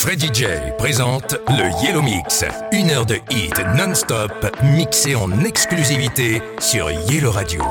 Freddy J présente le Yellow Mix. Une heure de hit non-stop mixé en exclusivité sur Yellow Radio.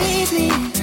leave me.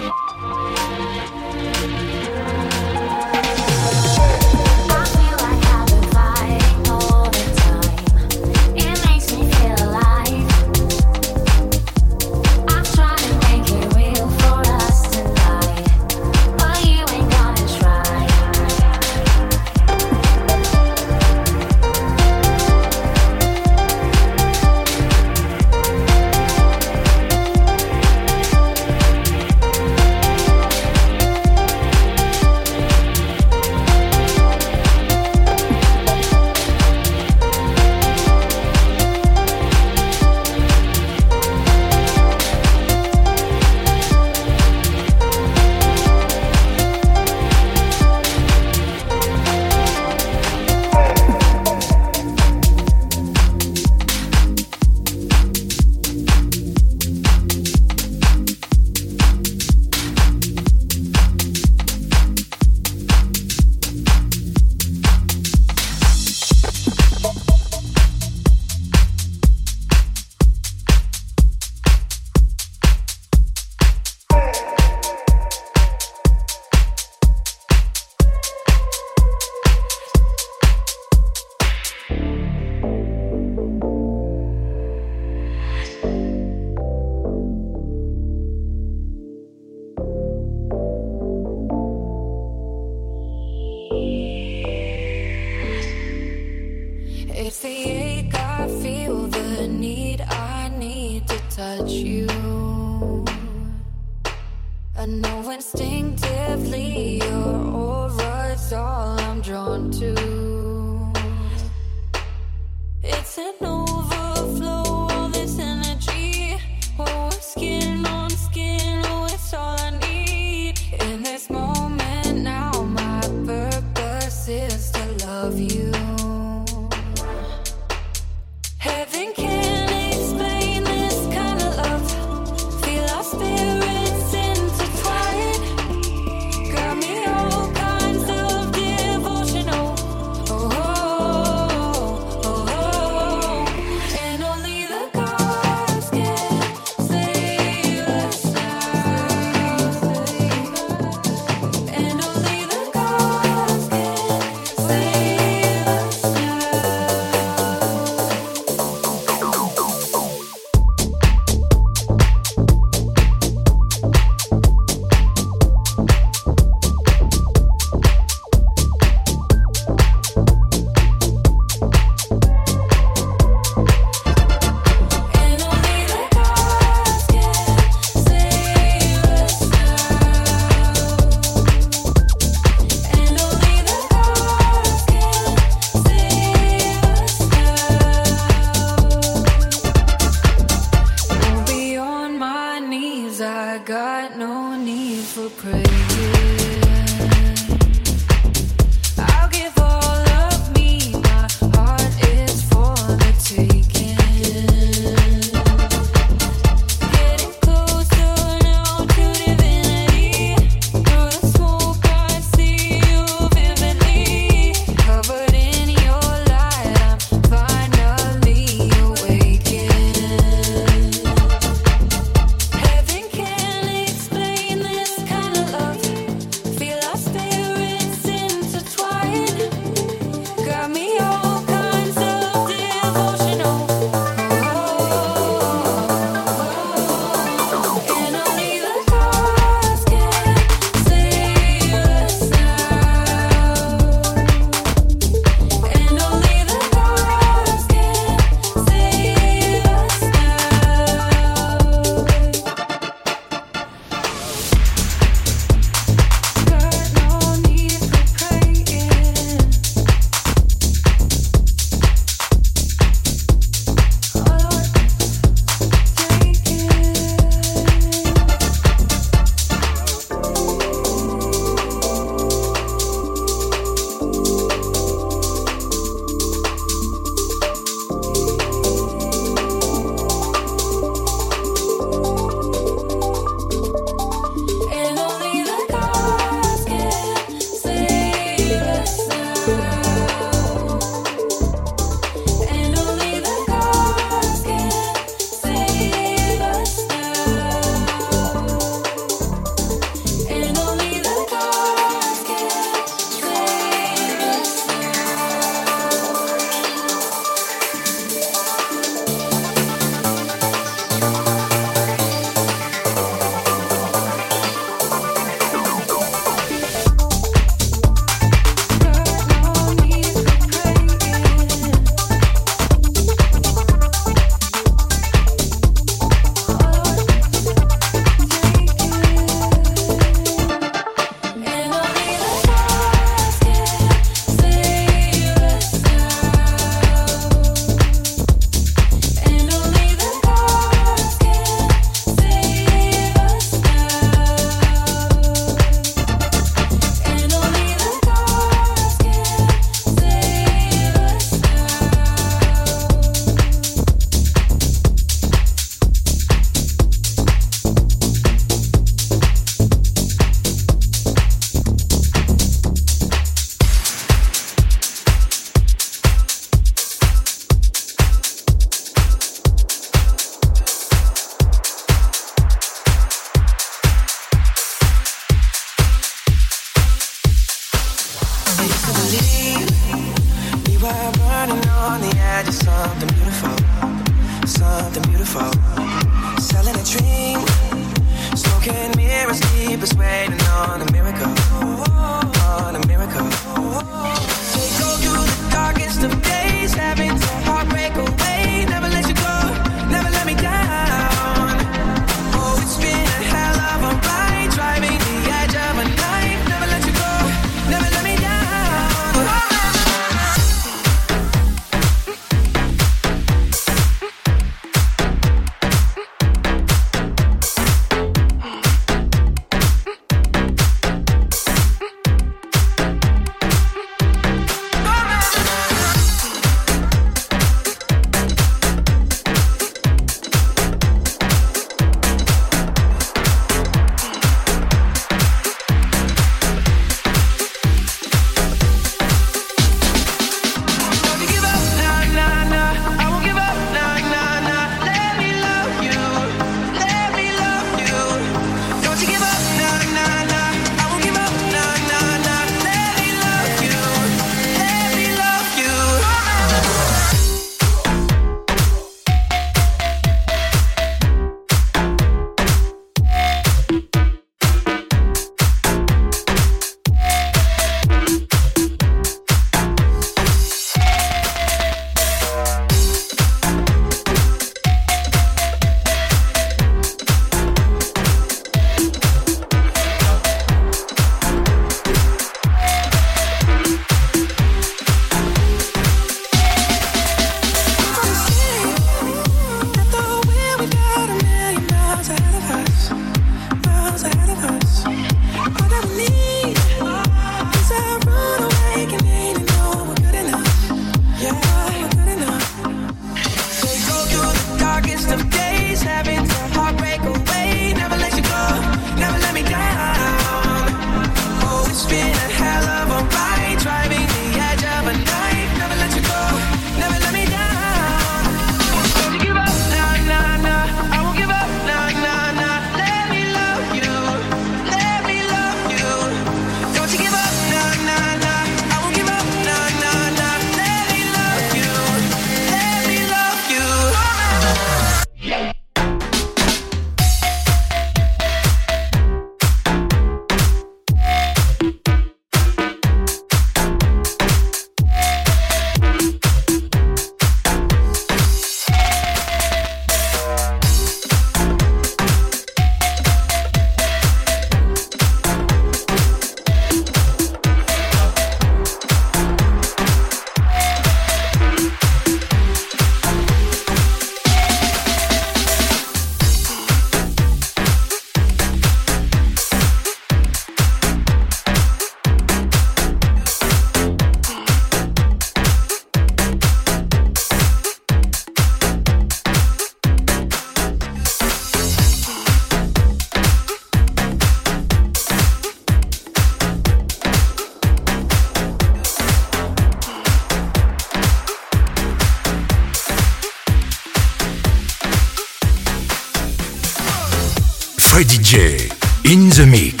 DJ, in the mix.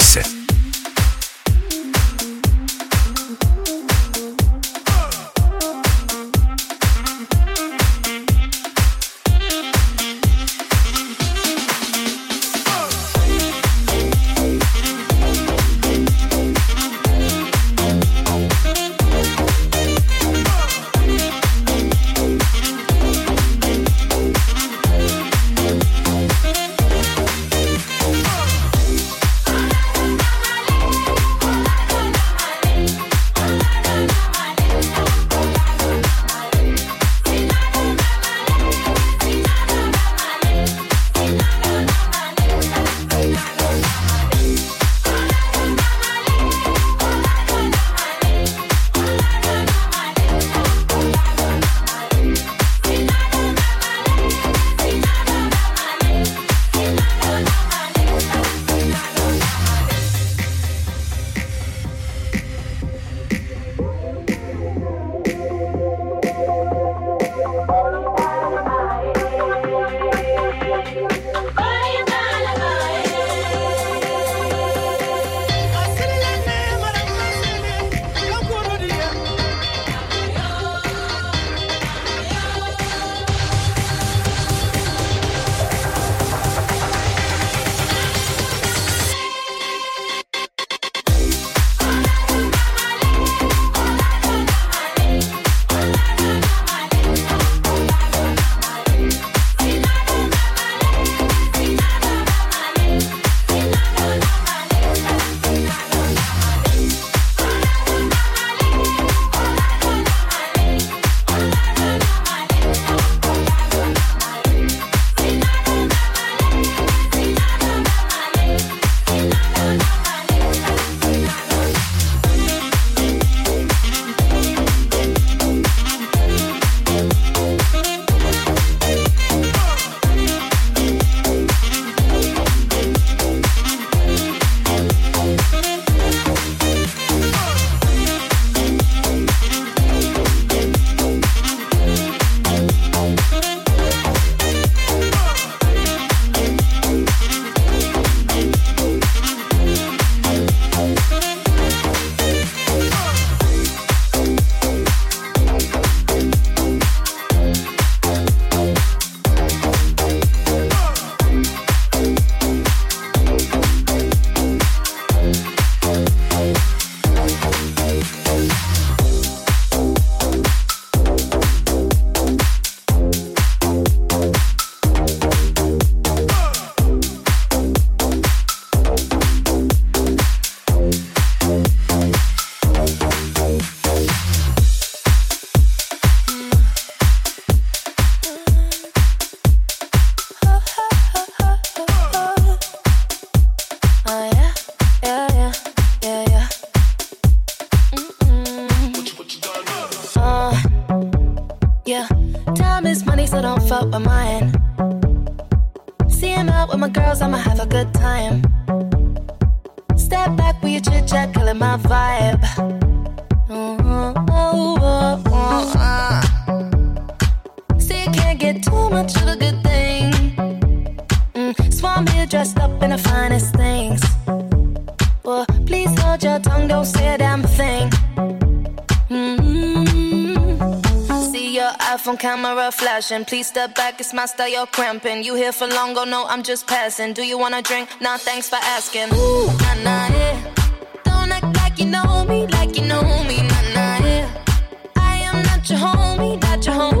Mm-hmm. flashing. Mm-hmm. Please hold your tongue don't say that thing mm-hmm. see your iphone camera flashing. please step back, it's my style, you're cramping. You here for long, go no, I'm just passing. Do you wanna drink? Nah, thanks for asking. Ooh, nah, nah, yeah. Like you know me, like you know me, nah, nah, yeah. I am not your homie, not your homie.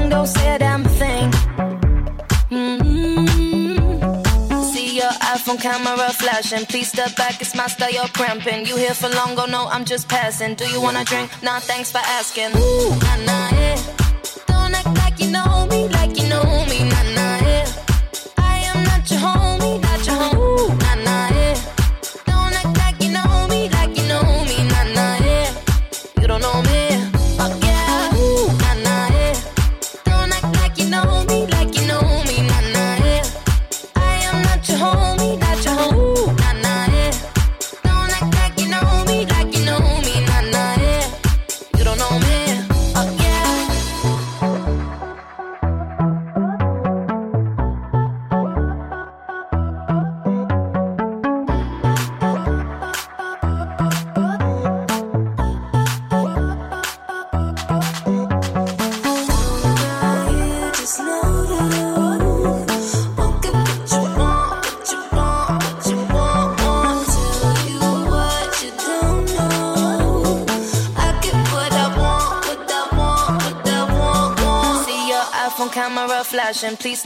tongue, don't say a damn thing. Mm-hmm. See your iPhone camera flashing. Please step back, it's my style, you're cramping. You here for long, go no, I'm just passing. Do you wanna drink? Nah, thanks for asking. Ooh, nah, nah, yeah. Don't act like you know me, like you know me, nah, nah, yeah. I am not your homie,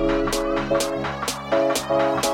Thank you.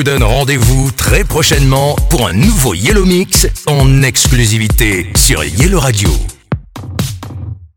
Vous donne rendez-vous très prochainement pour un nouveau Yellow Mix en exclusivité sur Yellow Radio.